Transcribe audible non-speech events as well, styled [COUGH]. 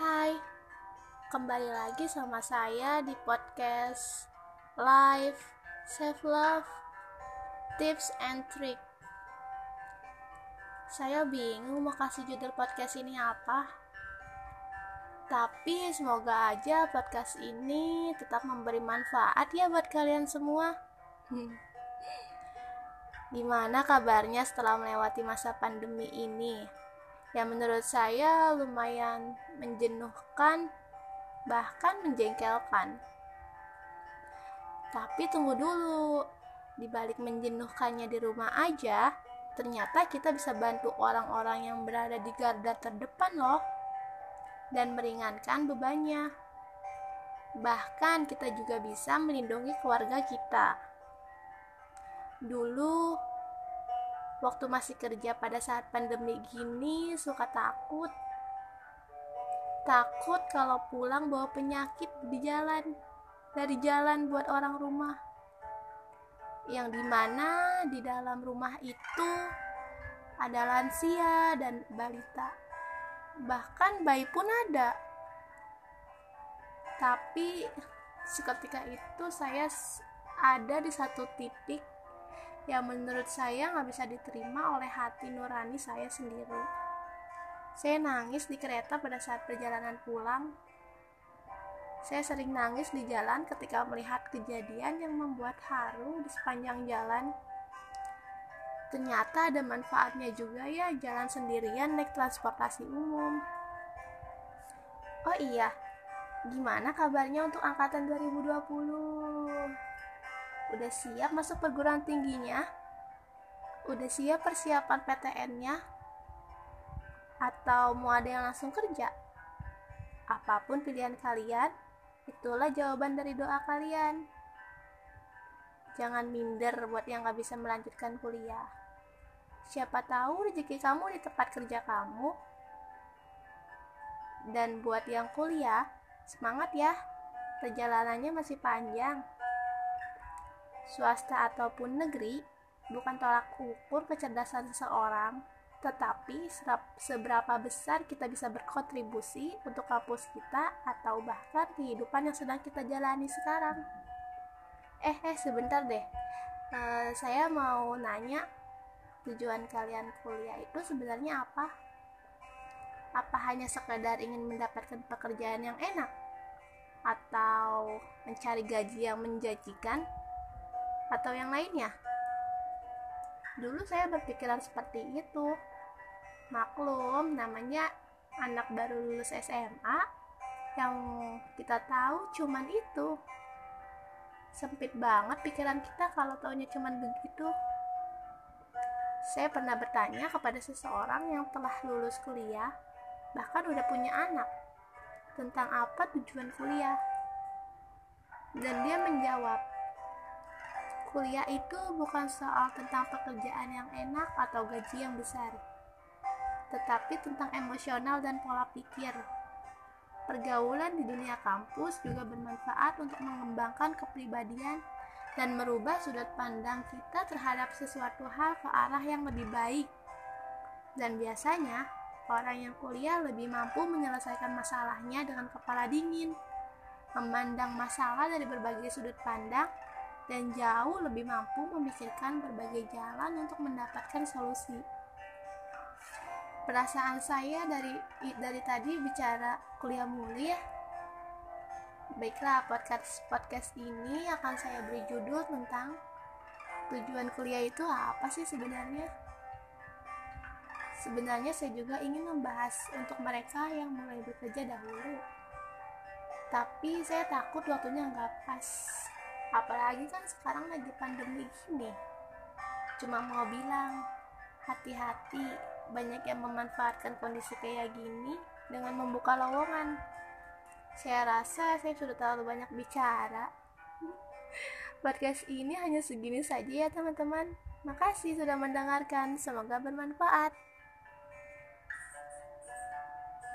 Hai, kembali lagi sama saya di podcast Life, Self Love, Tips and Trick. Saya bingung mau kasih judul podcast ini apa. Tapi semoga aja podcast ini tetap memberi manfaat ya buat kalian semua. [LAUGHS] Gimana kabarnya setelah melewati masa pandemi ini? Yang menurut saya lumayan menjenuhkan, bahkan menjengkelkan. Tapi tunggu dulu, di balik menjenuhkannya di rumah aja, ternyata kita bisa bantu orang-orang yang berada di garda terdepan loh, dan meringankan bebannya. Bahkan kita juga bisa melindungi keluarga kita. Dulu waktu masih kerja pada saat pandemi gini suka takut. Takut kalau pulang bawa penyakit di jalan dari jalan buat orang rumah. Yang di mana di dalam rumah itu ada lansia dan balita. Bahkan bayi pun ada. Tapi seketika itu saya ada di satu titik yang menurut saya nggak bisa diterima oleh hati nurani saya sendiri. Saya nangis di kereta pada saat perjalanan pulang. Saya sering nangis di jalan ketika melihat kejadian yang membuat haru di sepanjang jalan. Ternyata ada manfaatnya juga ya jalan sendirian naik transportasi umum. Oh iya, gimana kabarnya untuk angkatan 2020? Udah siap masuk perguruan tingginya? Udah siap persiapan PTN-nya? Atau mau ada yang langsung kerja? Apa pun pilihan kalian, itulah jawaban dari doa kalian. Jangan minder buat yang gak bisa melanjutkan kuliah. Siapa tahu rezeki kamu di tempat kerja kamu. Dan buat yang kuliah, semangat ya. Perjalanannya masih panjang swasta ataupun negeri bukan tolak ukur kecerdasan seseorang, tetapi seberapa besar kita bisa berkontribusi untuk kampus kita atau bahkan kehidupan yang sedang kita jalani sekarang. Eh, eh, sebentar deh. Uh, saya mau nanya, tujuan kalian kuliah itu sebenarnya apa? Apa hanya sekedar ingin mendapatkan pekerjaan yang enak? Atau mencari gaji yang menjanjikan? Atau yang lainnya. Dulu saya berpikiran seperti itu. Maklum, namanya anak baru lulus SMA yang kita tahu cuman itu. Sempit banget pikiran kita kalau taunya cuman begitu. Saya pernah bertanya kepada seseorang yang telah lulus kuliah, bahkan udah punya anak, tentang apa tujuan kuliah. Dan dia menjawab, Kuliah itu bukan soal tentang pekerjaan yang enak atau gaji yang besar, tetapi tentang emosional dan pola pikir. Pergaulan di dunia kampus juga bermanfaat untuk mengembangkan kepribadian dan merubah sudut pandang kita terhadap sesuatu hal ke arah yang lebih baik. Dan biasanya, orang yang kuliah lebih mampu menyelesaikan masalahnya dengan kepala dingin, memandang masalah dari berbagai sudut pandang, dan jauh lebih mampu memikirkan berbagai jalan untuk mendapatkan solusi. Perasaan saya dari dari tadi bicara kuliah mulia. Baiklah, podcast podcast ini akan saya beri judul tentang tujuan kuliah itu apa sih sebenarnya? Sebenarnya saya juga ingin membahas untuk mereka yang mulai bekerja dahulu. Tapi saya takut waktunya nggak pas apalagi kan sekarang lagi pandemi gini. Cuma mau bilang hati-hati. Banyak yang memanfaatkan kondisi kayak gini dengan membuka lowongan. Saya rasa saya sudah terlalu banyak bicara. Podcast ini hanya segini saja ya teman-teman. Makasih sudah mendengarkan. Semoga bermanfaat